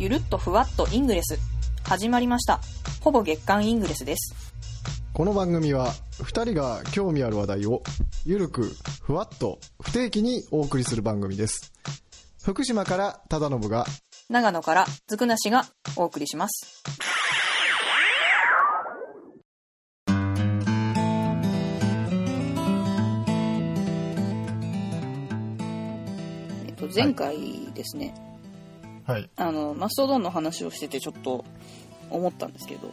ゆるっとふわっとイングレス。始まりました。ほぼ月間イングレスです。この番組は2人が興味ある話題をゆるくふわっと不定期にお送りする番組です福島から忠信が長野からずくなしがお送りします。えっと、前回ですね、はい、あの、マストドンの話をしててちょっと思ったんですけど、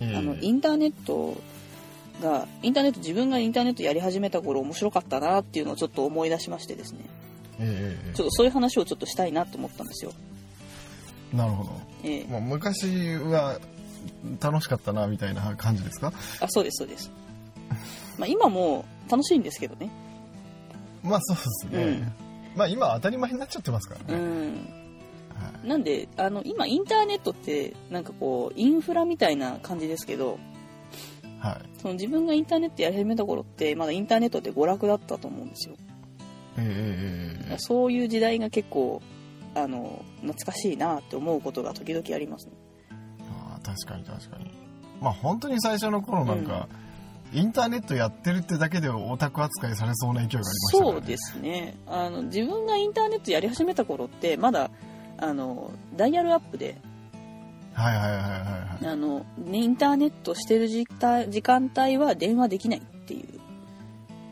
えーあの、インターネットが、インターネット、自分がインターネットやり始めた頃面白かったなっていうのをちょっと思い出しましてですね、えーえーちょっとそういう話をちょっとしたいなと思ったんですよ。なるほど。ええ。もう昔は楽しかったなみたいな感じですか？あ、そうです、そうです。まあ今も楽しいんですけどね。まあそうですね、うん。まあ今は当たり前になっちゃってますからね、うん。はいなんで、あの、今インターネットって、なんかこう、インフラみたいな感じですけど、はいその自分がインターネットやり始めた頃って、まだインターネットって娯楽だったと思うんですよ。えーそういう時代が結構、あの、懐かしいなって思うことが時々ありますね。あー確かに確かにまあ本当に最初の頃なんか、インターネットやってるってだけでオタク扱いされそうな勢いがありましたねそうですね。あの、自分がインターネットやり始めた頃って、まだ、あの、ダイヤルアップで、はいはいはいはいはい。あの、ねインターネットしてる時間時間帯は電話できないっていう。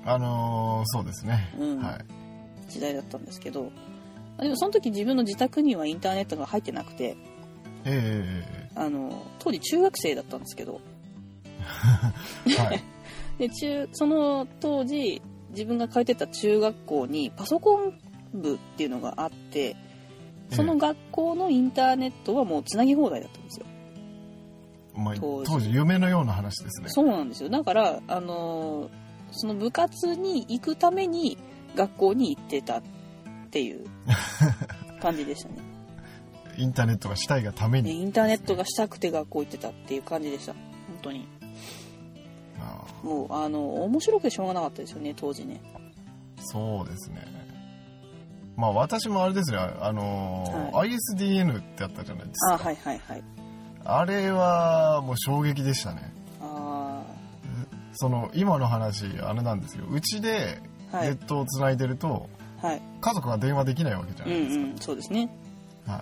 あのーそうですね、うん。はい。時代だったんですけど、でもその時自分の自宅にはインターネットが入ってなくて、ええあの、当時中学生だったんですけど、え えはい。で、中、その当時、自分が通ってた中学校にパソコン部っていうのがあって、その学校のインターネットはもうつなぎ放題だったんですよ。まあ、当時夢のような話ですねそうなんですよ。だから、あのーその部活に行くために学校に行ってたっていう 感じでしたね。インターネットがしたいがためねに、インターネットがしたくて学校行ってたっていう感じでした。本当に。あもう、あの、面白くてしょうがなかったですよね、当時ね。ーそうですねまあ私もあれですね。あのー ISDN ってあったじゃないですあ、かはいはいはい。あれはもう衝撃でしたね。あその今の話あれなんですよ。うちであ、はい。ネットをつないでると、はい。家族が電話できないわけじゃうないですか、んうん、そうですね。は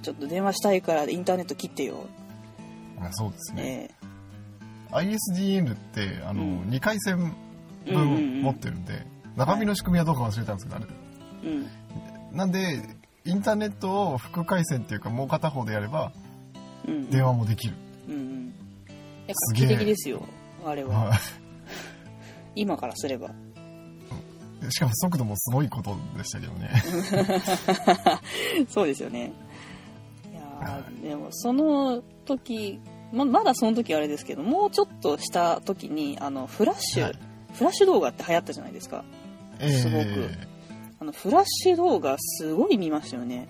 い。ちょっと電話したいからインターネット切ってよ。まあそうですね、え ISDN ってあの、うん。2回線えうんうんう分ん。持ってるんで、中身の仕組みはどうか忘れたんですけどあれうん。なんでインターネットを副回線っていうかもう片方でやれば。電話もできる、うんうん。すげえ期的ですよ、あれは。は 今からすれば。いしかも速度もすごいことでしたけどね そうですよね。いやでもその時ままだその時あれですけどもうちょっとした時にあのフラッシュ、はいフラッシュ動画って流行ったじゃないですかすごくえあのフラッシュ動画すごい見ましたよね。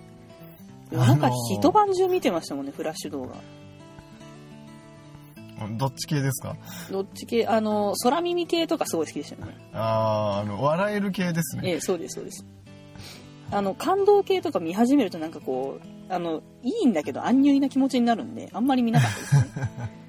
あのーなんか一晩中見てましたもんねフラッシュ動画。ーどっち系ですか？どっち系？あの空耳系とかすごい好きでしたよね。あーあの笑える系ですね。ええそうですそうです。あの感動系とか見始めるとなんかこうあのいいんだけど安入な気持ちになるんであんまり見なかったですね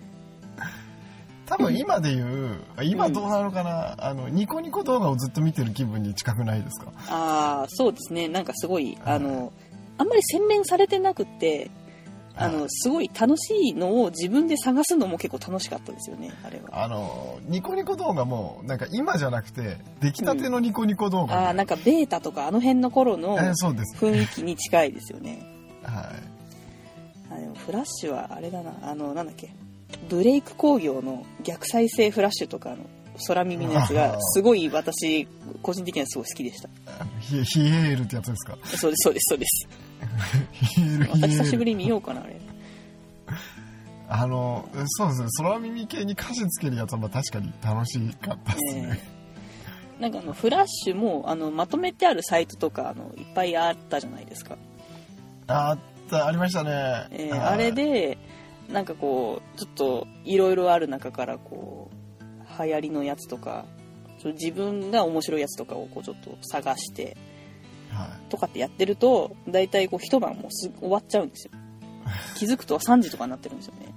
多分今で言う今どうなのかな、あのニコニコ動画をずっと見てる気分に近くないですか？ああそうですね。なんかすごいあのあんまり洗練されてなくってあはのすごい楽しいのを自分で探すのも結構楽しかったですよねあれは。あのニコニコ動画もなんか今じゃなくて出来たてのニコニコ動画で、ああなんかベータとかあの辺の頃のえーそうです、雰囲気に近いですよね。はあでもフラッシュはあれだな。あのなんだっけブレイク工業の逆再生フラッシュとかの空耳のやつがすごい私個人的にはすごい好きでした。ヒヒエールってやつですか？そうですそうですそうです。ヒエール。また久しぶりに見ようかなあれ。あのそうですね。空耳系に歌詞つけるやつはまあ確かに楽しかったですね、え。なんかあのフラッシュもあのまとめてあるサイトとかあのいっぱいあったじゃないですか、あったありましたね、はい。えーあれでなんかこうちょっといろいろある中からこう流行りのやつとかちょ自分が面白いやつとかをこうちょっと探してはい。とかってやってると大体こう一晩もうす終わっちゃうんですよ。気づくと3時とかになってるんですよね、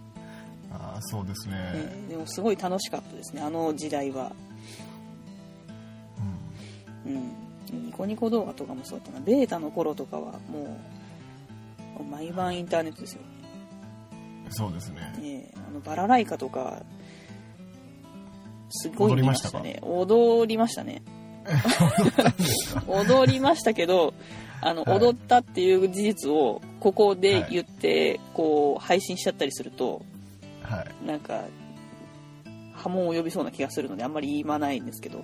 ああ、そうですね。えーでもすごい楽しかったですねあの時代は。うん。うん。ニコニコ動画とかもそうだったな。ベータの頃とかはもう毎晩インターネットですよ、そうですね。えーあのバラライカとかすごい見ましたね。踊りましたね。踊りましたけどあの、はい。踊ったっていう事実をここで言って、こう配信しちゃったりするとはい。なんか波紋を呼びそうな気がするのであんまり言わないんですけど、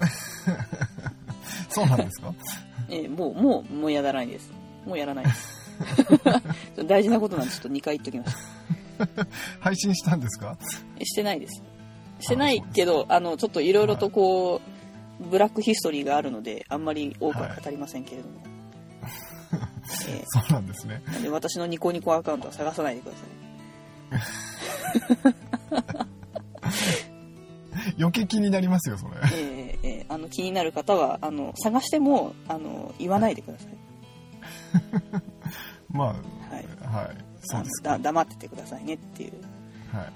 そうなんですか？えーもうもうもうやらないです。もうやらないです 大事なことなんでちょっと2回言っときました 配信したんですか？えしてないです。してないけどあのちょっといろいろとこう、ブラックヒストリーがあるのであんまり多くは語りませんけれども、え そうなんですね。で私のニコニコアカウントは探さないでくださ余計気になりますよ、それ。い、えーえーあの気になる方はあの探してもあの言わないでください、まはい、あ、はい。そうですか。あのだ黙っててくださいねっていうはい。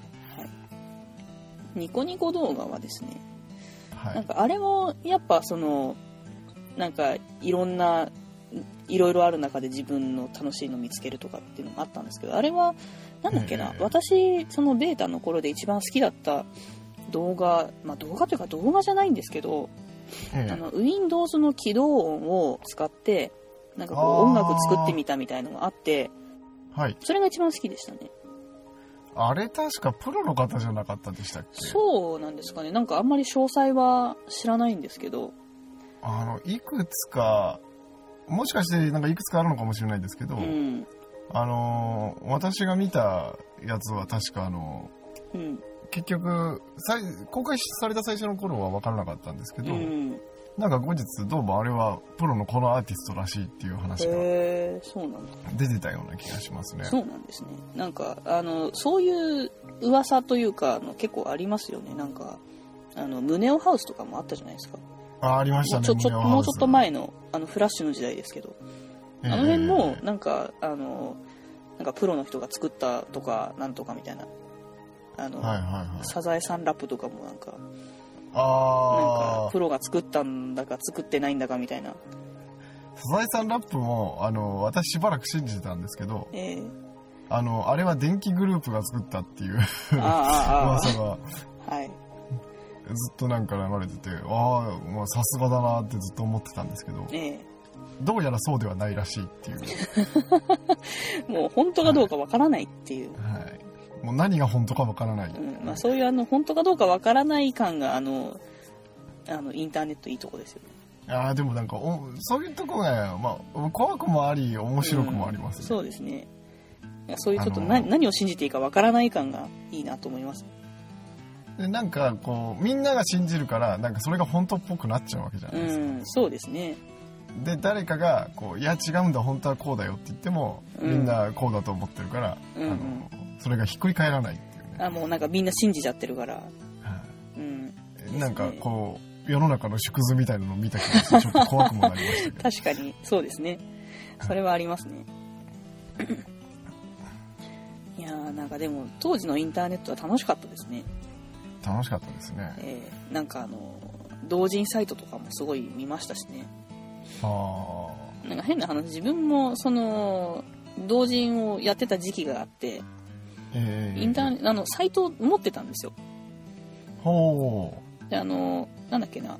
ニコニコ動画はですねはい。なんかあれもやっぱそのなんかいろんないろいろある中で自分の楽しいの見つけるとかっていうのもあったんですけどあれはなんだっけな、ええ私そのベータの頃で一番好きだった動画まあ動画というか動画じゃないんですけど、えあの Windows の起動音を使ってなんかこう音楽作ってみたみたいのがあってえはい。それが一番好きでしたね。あれ確かプロの方じゃなかったでしたっけ？そうなんですかね。なんかあんまり詳細は知らないんですけど。あの、いくつか、もしかしてなんかいくつかあるのかもしれないですけど、うん。あのー私が見たやつは確かあのうん。結局公開された最初の頃は分からなかったんですけど、うんなんか後日どうもあれはプロのこのアーティストらしいっていう話が出てたような気がしますね。そうなんですねなんかあのそういう噂というかあの結構ありますよねなんかあのムネオハウスとかもあったじゃないですかあありましたね。もうちょちょもうちょっと前のあのフラッシュの時代ですけどあの辺もええなんかあのなんかプロの人が作ったとかなんとかみたいなあの、はいはいはい。サザエさんラップとかもなんかなんあかプロが作ったんだか作ってないんだかみたいな。あ、サザエさんラップも、あの、私しばらく信じてたんですけど、ええ。あの、あれは電気グループが作ったっていうああああ噂があはい。ずっとなんか流れてて、ああ、もうさすがだなってずっと思ってたんですけど、えどうやらそうではないらしいっていう。え もう本当かどうかわからないっていう。はい。もう何が本当かわからない。うんまあ、そういうあの本当かどうかわからない感があのあのインターネットいいとこですよね。ああ、でもなんかお、そういうとこが、まあ、怖くもあり、面白くもありますね。そうですね。そういうちょっとあの何,、何を信じていいかわからない感がいいなと思います。でなんかこうみんなが信じるからなんかそれが本当っぽくなっちゃうわけじゃなういですか、んそうですね。で誰かがこういや違うんだ本当はこうだよって言っても、うん。みんなこうだと思ってるから、うんうん。あのそれがひっくり返らないっていうね、あもうなんかみんな信じちゃってるから。はうん。いなんかこう世の中の縮図みたいなのを見た気がしてちょっと怖くもなりましたけど確かに。そうですね。それはありますね。いやーなんかでも当時のインターネットは楽しかったですね。楽しかったですね。えーなんかあの同人サイトとかもすごい見ましたしね。あなんか変な話自分もその同人をやってた時期があってーえー、インターネあのサイトを持ってたんですよ。ほであのなんだっけな。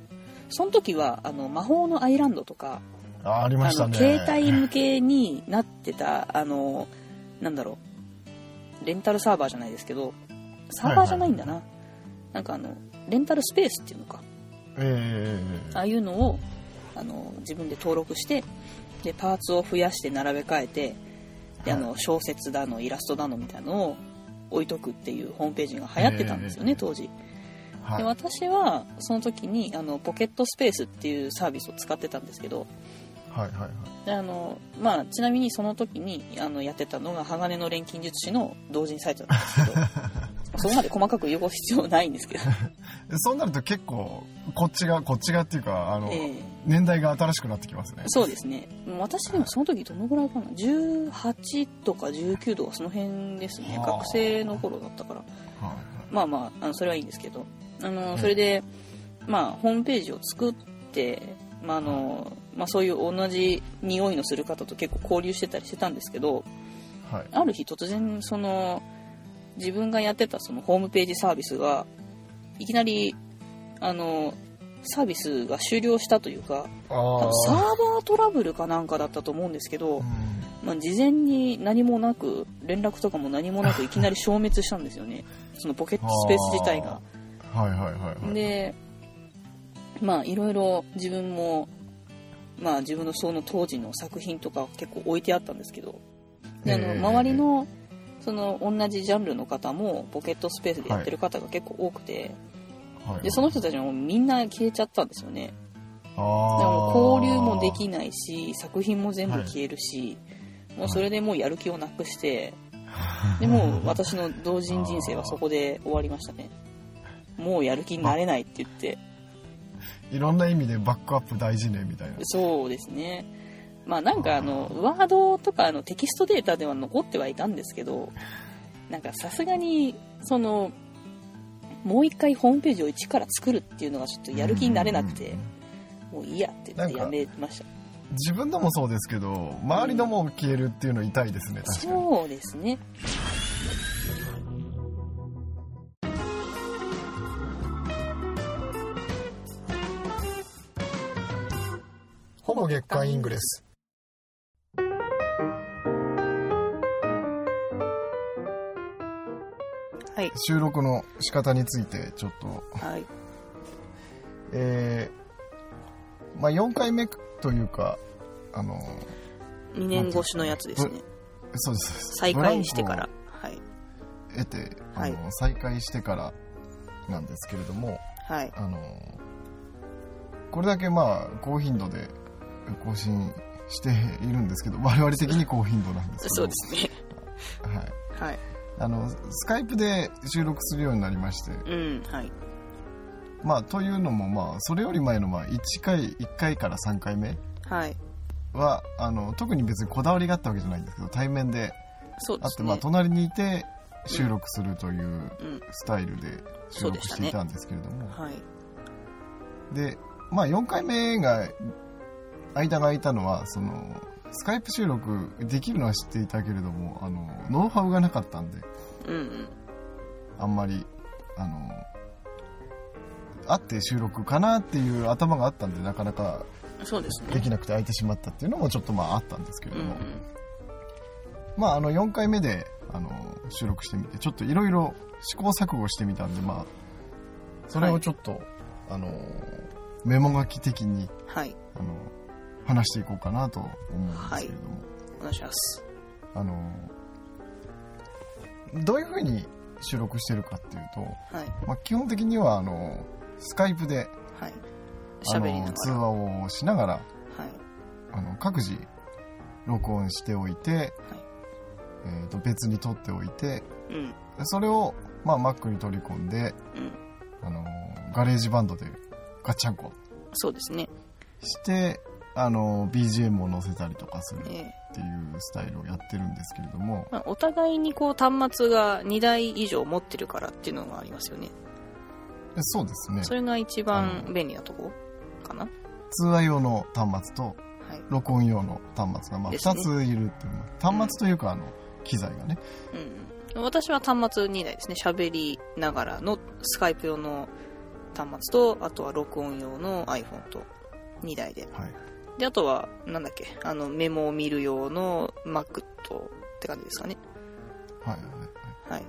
その時はあの魔法のアイランドとかうあありましたね。あの携帯向けになってたあのなんだろう。レンタルサーバーじゃないですけどサーバーじゃないんだな、なんかあのレンタルスペースっていうのか。えー、ああいうのをあの自分で登録してでパーツを増やして並べ替えてであの小説だのイラストだのみたいなのを置いとくっていうホームページが流行ってたんですよね、ええ当時。はい。で私はその時にあのポケットスペースっていうサービスを使ってたんですけどはいはいはい。であの、まあ、ちなみにその時にあのやってたのが鋼の錬金術師の同人サイトなんですけど そこまで細かく言う必要ないんですけど。でそうなると結構こっちがこっちがっていうかあの、ええ。年代が新しくなってきますね。そうですね。私でもその時どのぐらいかな。18とか19とかその辺ですね。はあ。学生の頃だったから。はいまあまああのそれはいいんですけど。あのそれで、まあホームページを作って、まああのまあ、そういう同じ匂いのする方と結構交流してたりしてたんですけどはい。ある日突然その自分がやってたそのホームページサービスがいきなりあのサービスが終了したというかサー。あバートラブルかなんかだったと思うんですけど、うん。まあ、事前に何もなく連絡とかも何もなくいきなり消滅したんですよね。そのポケットスペース自体が。はいはいはいはい。でまあいろいろ自分もまあ自分のその当時の作品とか結構置いてあったんですけど。であのええ。周りのその同じジャンルの方もポケットスペースでやってる方が結構多くて、はい。はいでその人たちもみんな消えちゃったんですよね。あでもー交流もできないし作品も全部消えるし、もうそれでもうやる気をなくして、でもう 私の同人人生はそこで終わりましたね。もうやる気になれないって言って。いろんな意味でバックアップ大事ねみたいな。そうですねまあなんかあのワードとかのテキストデータでは残ってはいたんですけどなんかさすがにそのもう一回ホームページを一から作るっていうのがちょっとやる気になれなくてもういいやって言ってやめました。自分のもそうですけど周りのも消えるっていうの痛いですね確かに。そうですね。ほぼ月刊イングレス収録の仕方についてちょっと。はい。えーまあ4回目というかあの2年越しのやつですね。そうです再開してから。はい。得てあの、は再開してからなんですけれどもはい。あのこれだけまあ高頻度で更新しているんですけど我々的に高頻度なんですけど。そうですね。はい。はいあのスカイプで収録するようになりまして。うんはい。まあというのもまあそれより前のまあ1回1回から3回目はい。はあの特に別にこだわりがあったわけじゃないんですけど対面であって、そうですね。まあ、隣にいて収録するといううん。スタイルで収録していたんですけれども、はい。でまあ4回目が間が空いたのはそのスカイプ収録できるのは知っていたけれどもあのノウハウがなかったんでうんうんあんまりあの会って収録かなっていう頭があったんでなかなかそうですね。できなくて空いてしまったっていうのもちょっとまああったんですけれうんうん。ども、まああの4回目であの収録してみてちょっといろいろ試行錯誤してみたんでまあそれをちょっと、あのメモ書き的にはい。あの話していこうかなと思うんですけれども、お願いします。あのどういうふうに収録してるかっていうと、はい。まあ、基本的にはあのスカイプではい。あの通話をしながらはい。あの各自録音しておいて、えー、と別に撮っておいてうん。それを、まあ、Mac に取り込んでうん。あのガレージバンドでガッチャンコ。そうですね。してあの BGM を載せたりとかするっえていうスタイルをやってるんですけれども。まあ、お互いにこう端末が2台以上持ってるからっていうのがありますよね。でそうですね。それが一番便利なとこかな？通話用の端末とはい。録音用の端末がまあ2ですね。ついるっていうの端末というかあの機材がね。うんうん、私は端末2台ですね。喋りながらのスカイプ用の端末とあとは録音用の iPhone と2台で。はいであとはなんだっけあのメモを見る用の Mac とって感じですかね。はいはいはい。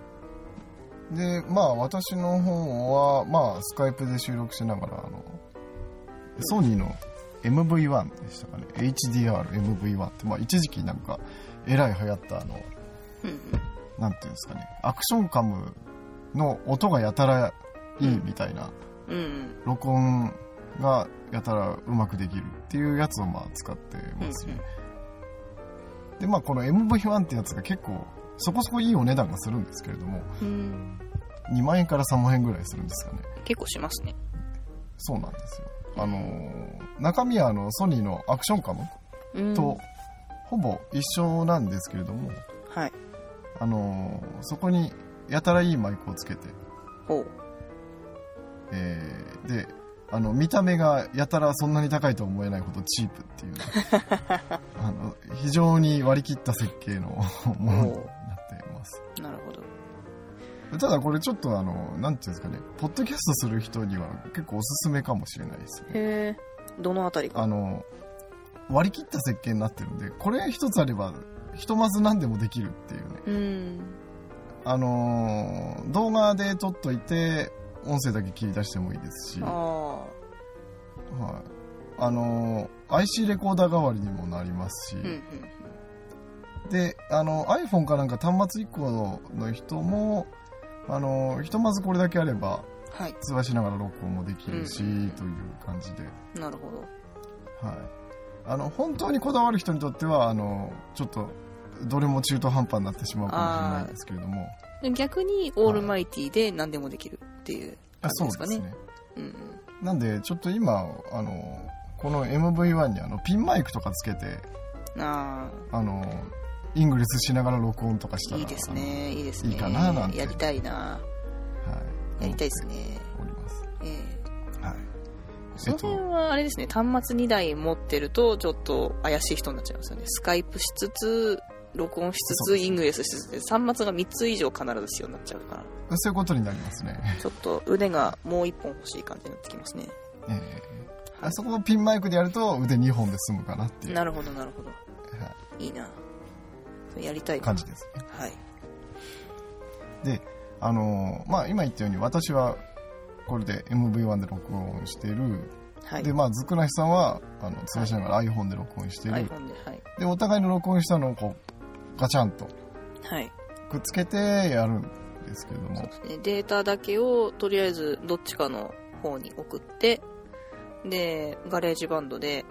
でまあ私の方はまあスカイプで収録しながらあのソニーの MV1 でしたかね。HDRMV1 ってまあ一時期なんかえらい流行ったあのうんうん。なんていうんですかね。アクションカムの音がやたらいいみたいな、録音がやたらうまくできるっていうやつをまあ使ってますね、でまあこの MV1 ってやつが結構そこそこいいお値段がするんですけれどもうん。2万円から3万円ぐらいするんですかね。結構しますね。そうなんですよ。あのー中身はあのソニーのアクションカムうん。とほぼ一緒なんですけれども、はい。あのーそこにやたらいいマイクをつけて、あの見た目がやたらそんなに高いとは思えないほどチープっていう。あの非常に割り切った設計のものになっています。なるほど。ただこれちょっとあのなんていうんですかねポッドキャストする人には結構おすすめかもしれないですね。へえ。どのあたりかあの割り切った設計になってるんでこれ一つあればひとまず何でもできるっていうね。うん。あのー動画で撮っといて音声だけ切り出してもいいですし、あはい、ああのー IC レコーダー代わりにもなりますし、うんうんであの iPhone かなんか端末1個の人もあのーひとまずこれだけあればはい。通話しながら録音もできるし、うんという感じで、なるほど。はい、あの本当にこだわる人にとってはあのちょっとどれも中途半端になってしまうかもしれないですけれども。で逆にオールマイティで何でもできるっていうあ感じですかね。そうですね。うんなんでちょっと今あのこの MV1 にあのピンマイクとかつけてうんああのイングレスしながら録音とかしたらあいいですねいいですね。いいかななんて。やりたいな。はい。やりたいですね。おります。ええ。はい。その辺はあれですね端末2台持ってるとちょっと怪しい人になっちゃいますよね。スカイプしつつ録音しつつイングレスしつつで端末が3つ以上必ず必要になっちゃうから。そういうことになりますね、ちょっと腕がもう1本欲しい感じになってきますね。ええ。あそこをピンマイクでやると腕2本で済むかなっていう、なるほどなるほど。はい。いな。それやりたいな感じですね。はい。であのまあ今言ったように私はこれで MV1 で録音してる、はい。でまあずくなしさんはあの通話しながら iPhone で録音してる、はい。でお互いの録音したのをこうガチャンと。はい。くっつけてやるんですけれども。そうですね。データだけをとりあえずどっちかの方に送ってでガレージバンドで、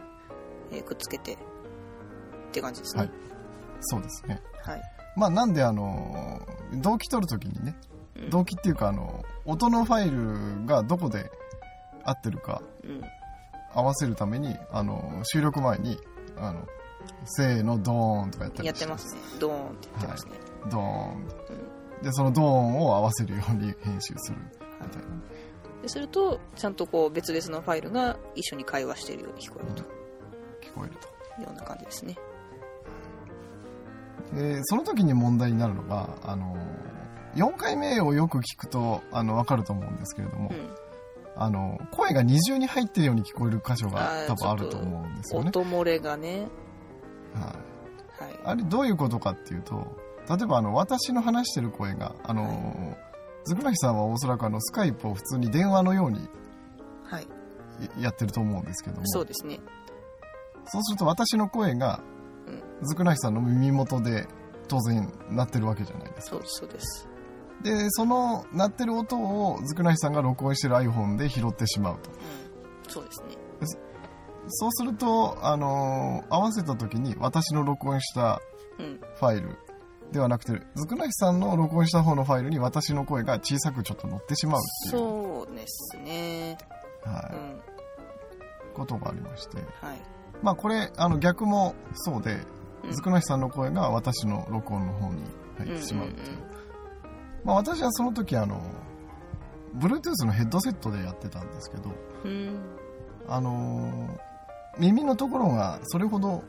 えーくっつけてって感じですね。はい。そうですね。はい、まあなんであの動機取るときにねうん。動機っていうかあの音のファイルがどこで合ってるかうん。合わせるためにあの収録前にあのせーのドーンとかやったりやってますね。ドーンって言ってますね、ドーン。でそのドーンを合わせるように編集するみたいな。でするとちゃんとこう別々のファイルが一緒に会話しているように聞こえると。聞こえるというような感じですね。でその時に問題になるのがあの4回目をよく聞くとあの分かると思うんですけれども、うん。あの声が二重に入ってるように聞こえる箇所が多分あると思うんですよね、音漏れがねはい、はいあれどういうことかっていうと例えばあの私の話してる声があの、ずくなきさんはおそらくあのスカイプを普通に電話のようにはい。やってると思うんですけども。そうですね。そうすると私の声がずくなきさんの耳元で当然鳴ってるわけじゃないですか。そうそうです。でその鳴ってる音をずくなきさんが録音してる iPhone で拾ってしまうと。うん。そうですねそうすると、あのー合わせた時に私の録音したうん。ファイルではなくてずくなきさんの録音した方のファイルに私の声が小さくちょっと乗ってしまうっていう、そうですね。はい。うん。ことがありまして。はい。まあこれあの逆もそうでうん。ずくなきさんの声が私の録音の方に入ってしまうっていう,、うんうん。まあ私はその時あの Bluetooth のヘッドセットでやってたんですけどうん。あのー耳のところがそれほど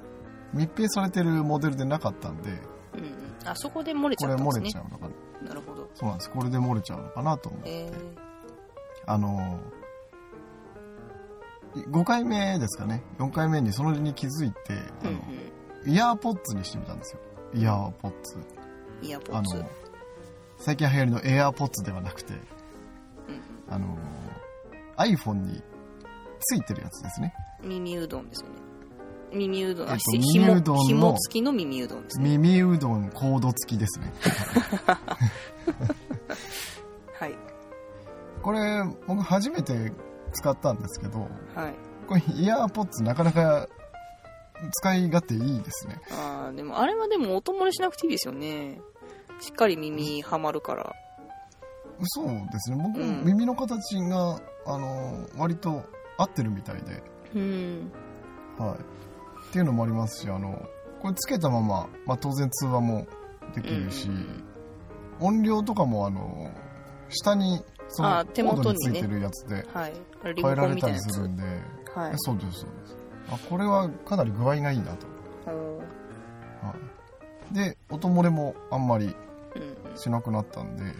密閉されてるモデルでなかったんでうんうん。あそこで漏れちこれ漏れゃったんですね。ちゃうのかな。なるほど。そうなんです。これで漏れちゃうのかなと思って、えあのー5回目ですかね。4回目にそれに気づいてーあの、うんイヤーポッツにしてみたんですよ。イヤーポッツ。うんイヤポあッツ。の最近流行りのエアーポッツではなくてうんあのー iPhone についてるやつですね。うん耳うどんですよね。耳うどん、あえっとひ耳うどんの紐紐付きの耳うどんですね。耳うどんコード付きですね。はい。これ僕初めて使ったんですけどはい。これイヤーポッツなかなか使い勝手いいですね。あーでもあれはでも音漏れしなくていいですよね。しっかり耳はまるから。そうですね。僕、うん。耳の形があの割と合ってるみたいで、うん。はい、っていうのもありますしあのこれつけたまま、まあ、当然通話もできるし、うん。音量とかもあの下にそのあ手元についてるやつで変えられたりするんで、はい。えそうですそうです。あこれはかなり具合がいいなと、はい、で音漏れもあんまりうん。うんしなくなったんでうん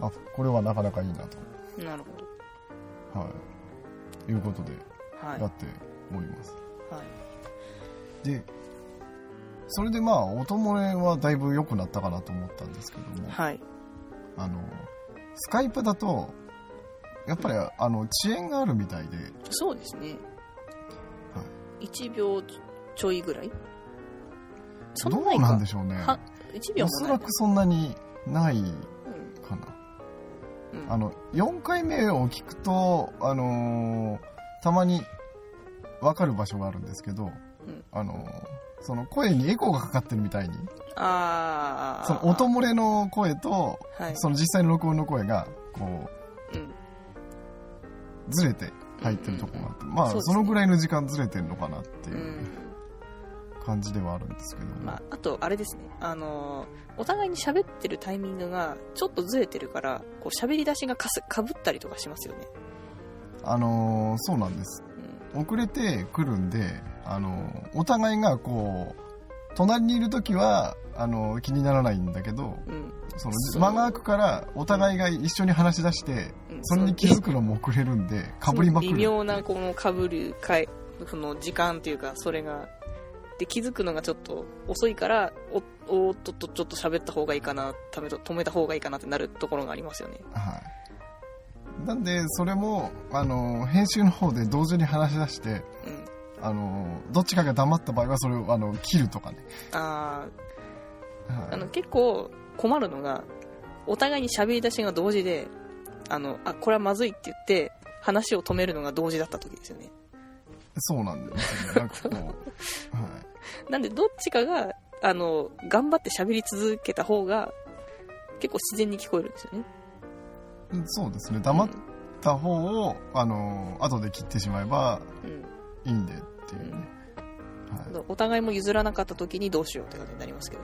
あこれはなかなかいいなと、うんなるほはい、いうことでどはい。やっております、はい。でそれでまあ音漏れはだいぶ良くなったかなと思ったんですけども、はい。あのスカイプだとやっぱりあの遅延があるみたいで、そうですね。は1秒ちょいぐらい？どうなんでしょうね。は1秒おそらくそんなにないうん。あの4回目を聞くと、あのーたまに分かる場所があるんですけど、ん。あのーその声にエコーがかかってるみたいにああその音漏れの声とはい。その実際の録音の声がこうん。うずれて入ってるところがあって、まあね。そのぐらいの時間ずれてるのかなってう。いうん感じではあるんですけど。も、まあ、あとあれですね。あのーお互いに喋ってるタイミングがちょっとずれてるからこう喋り出しがかすかぶったりとかしますよね。あのーそうなんです。うん。遅れてくるんで、あのお互いがこう隣にいる時はあの気にならないんだけどうん。その間が空くからお互いが一緒に話し出してうん。それに気づくのも遅れるんでかぶりまくる。微妙なこのかぶるかいその時間っていうかそれがで気づくのがちょっと遅いからおおーっとっとちょっと喋った方がいいかなためと止めた方がいいかなってなるところがありますよね。はい、なんでそれもあの編集の方で同時に話し出してうん。あのどっちかが黙った場合はそれをあの切るとかね、あー。はい。あの結構困るのがお互いに喋り出しが同時であのあこれはまずいって言って話を止めるのが同時だった時ですよねそうなんですよね。なんかこう、はい。なんでどっちかがあの頑張って喋り続けた方が結構自然に聞こえるんですよね。うんそうですね。黙った方をあの後で切ってしまえばうん。いいんでっていうね、はい。お互いも譲らなかった時にどうしようって感じになりますけど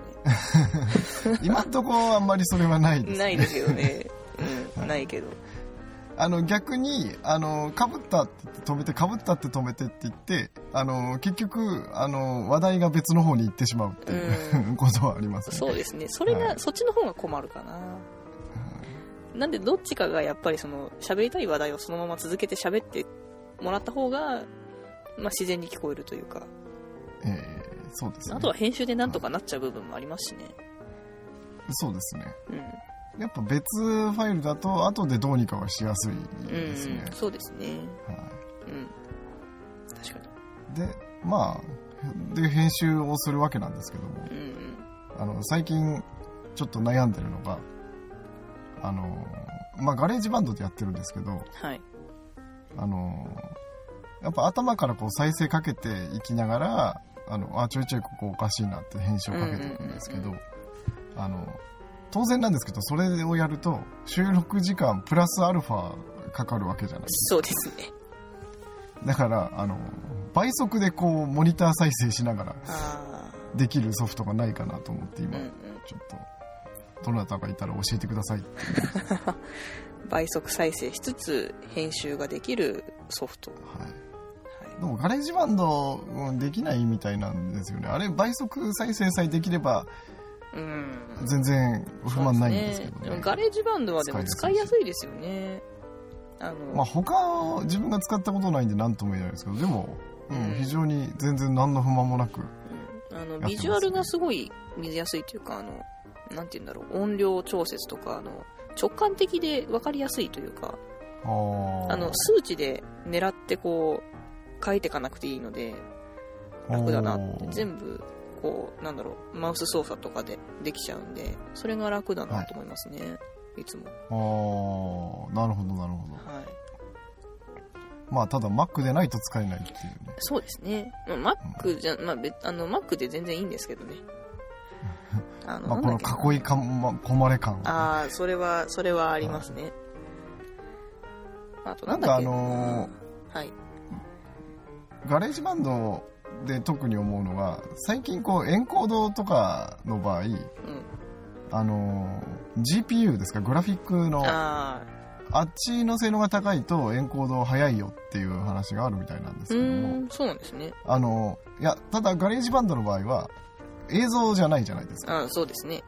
ね。今んとこあんまりそれはないです、ね、ないですけどね、うはい。ん、ないけどあの逆にあのかぶったって止めてかぶったって止めてって言ってあの結局あの話題が別の方に行ってしまうっていう、う ことはありますね。そうですね。それが、はい。そっちの方が困るかな。なんでどっちかがやっぱりその喋りたい話題をそのまま続けて喋ってもらった方が、まあ、自然に聞こえるというか。えーそうですね。あとは編集でなんとかなっちゃう部分もありますしね。そうですね。うんやっぱ別ファイルだと後でどうにかはしやすいうん、ですね。うん、、そうですね。はうん。確かい、でまあで編集をするわけなんですけどもにうん。あの最近ちょっと悩んでるのがあのまあガレージバンドでやってるんですけどはい。あのやっぱ頭からこう再生かけていきながらあのあちょいちょいここおかしいなって編集をかけていくんですけど、うんうん。あの当然なんですけどそれをやると収録時間プラスアルファかかるわけじゃないそうですね。だからあの倍速でこうモニター再生しながらあできるソフトがないかなと思って今あうんうん。ちょっとどなたかいたら教えてください。倍速再生しつつ編集ができるソフト、はい。はい。でもガレージバンドうんできないみたいなんですよね。あれ倍速再生さえできればうん。全然不満ないんですけどね。そうでもガレージバンドはでも使いやすいですよね。あの、まあ他自分が使ったことないんで何とも言えないですけどでも、うんうん。非常に全然何の不満もなくうん。あのビジュアルがすごい見やすいというかあのなんて言うんだろう音量調節とかあの直感的で分かりやすいというかあの数値で狙ってこう書いていかなくていいので楽だなって。全部こうなんだろうマウス操作とかでできちゃうんでそれが楽だなと思いますね、い、つも。あーなるほどなるほど。はい。まあただ Mac でないと使えないっていうね。そうですね、まあ、Mac じゃ、まあ、別あの Mac で全然いいんですけどね。あのまあ、この囲いかま込まれ感がああそれはそれはありますね。あとなんだっけ。あのはい。ガレージバンドで特に思うのが最近こうエンコードとかの場合うん。あの GPU ですか？グラフィックのあっちの性能が高いとエンコード早いよっていう話があるみたいなんですうけども。そうなんですね。あのいやただガレージバンドの場合は映像じゃないじゃないですか。ああそうですね。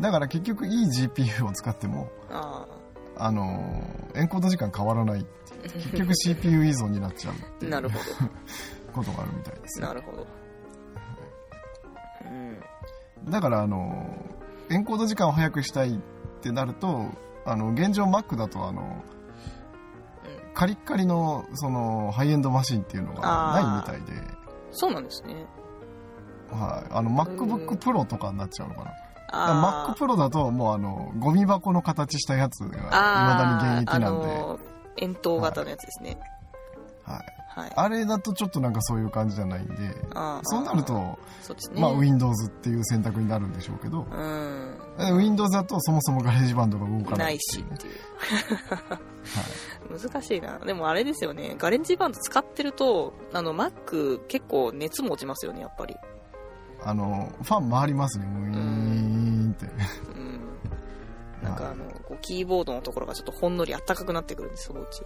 だから結局いい GPU を使ってもああのエンコード時間変わらない結局 CPU 依存になっちゃう なるほことがあるみたいですなるほど。うん。だからあのエンコード時間を早くしたいってなるとあの現状 Mac だとあのカリッカリのそのハイエンドマシンっていうのがないみたいで、そうなんですね。はい、あの MacBook Pro とかになっちゃうのかな。あ Mac Pro だともうあのゴミ箱の形したやつがいまだに現役なんで、あの円筒型のやつですね。はい、はいあれだとちょっとなんかそういう感じじゃないんであーそうなるとね。まあ Windows っていう選択になるんでしょうけど。うん。Windows だとそもそもガレージバンドが動かなないしっていうはい。難しいな。でもあれですよね。ガレージバンド使ってるとあの Mac 結構熱も持ちますよねやっぱり。あのファン回りますね。ウィーンって。うん。なんかあのこうキーボードのところがちょっとほんのり暖かくなってくるんですそのうち。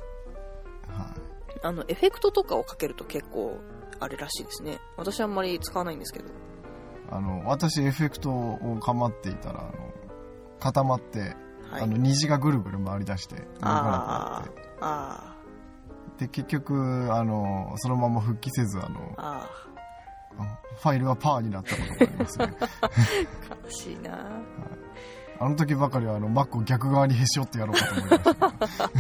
はいあのエフェクトとかをかけると結構あれらしいですね。私はあんまり使わないんですけど。あの私エフェクトを構っていたらあの固まって、はい。あの虹がぐるぐる回り出して動かなくなあって。ーあで結局あのそのまま復帰せずあのー。あファイルはパーになったことがありますね。ー悲しいな。あの時ばかりはあの Mac を逆側にへし折ってやろうかと思いました。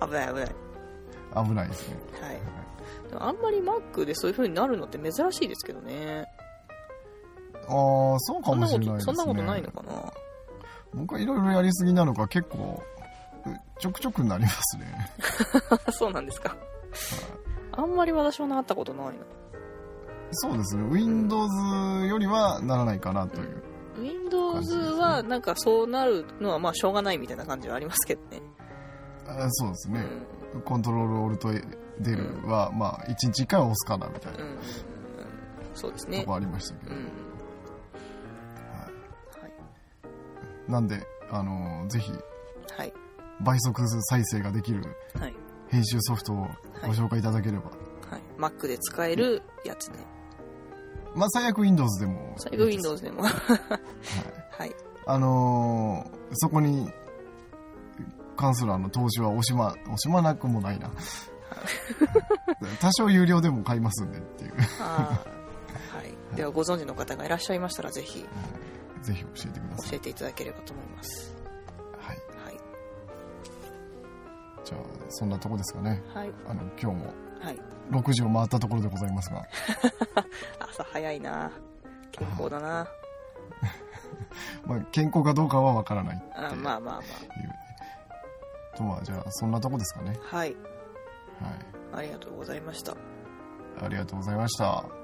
危ない危ない危ないですね。はい。でもあんまり Mac でそういう風になるのって珍しいですけどね。ああそうかそんなこもしれないですね。とそんなことないのかな。僕はいろいろやりすぎなのか結構うちょくちょくなりますね。そうなんですか。あんまり私はなったことないなそうですね。Windows よりはならないかなという、Windows はなんかそうなるのはまあしょうがないみたいな感じはありますけどね、あそうですね、うんコントロールオルト出るは、まあ1日1回は押すかなみたいなそうですとねこありましたけど、うん。はい。はい。なんであのぜひはい。倍速再生ができるはい。編集ソフトをご紹介いただければ、はい。Mac で使えるやつねまあ最悪 Windows でも最後 Windows でも。はい。はい。あのーそこに関するあの投資は惜しま惜しまなくもないな。多少有料でも買いますんでっていう。はい。ではご存知の方がいらっしゃいましたらぜひぜひ教えてください。教えていただければと思います。はい。はい。じゃあそんなとこですかね。はい。あの今日もはい。6時を回ったところでございますが。朝早いな。健康だな。まあ、健康かどうかはわからないあまあまあまとまあじゃあそんなとこですかね。あはい。はい。ありがとうございました。ありがとうございました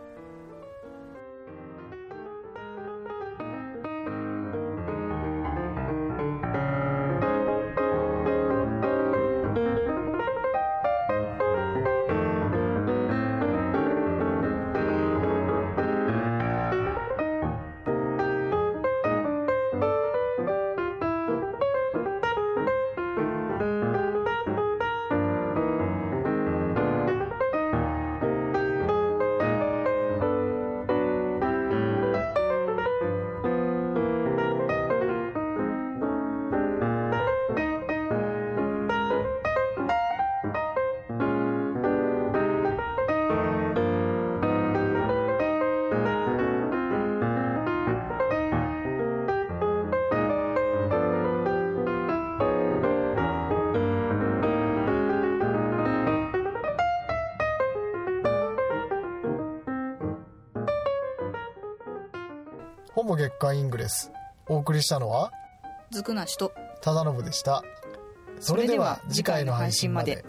ほぼ月刊イングレス。お送りしたのはずくなしと忠信でした。それでは次回の配信まで。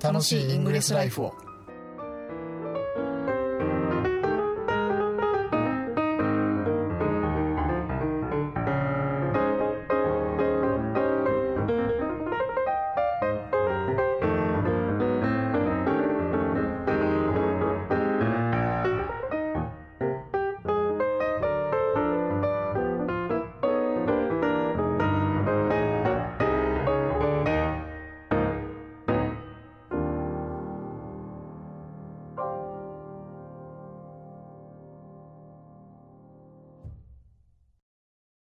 楽しいイングレスライフを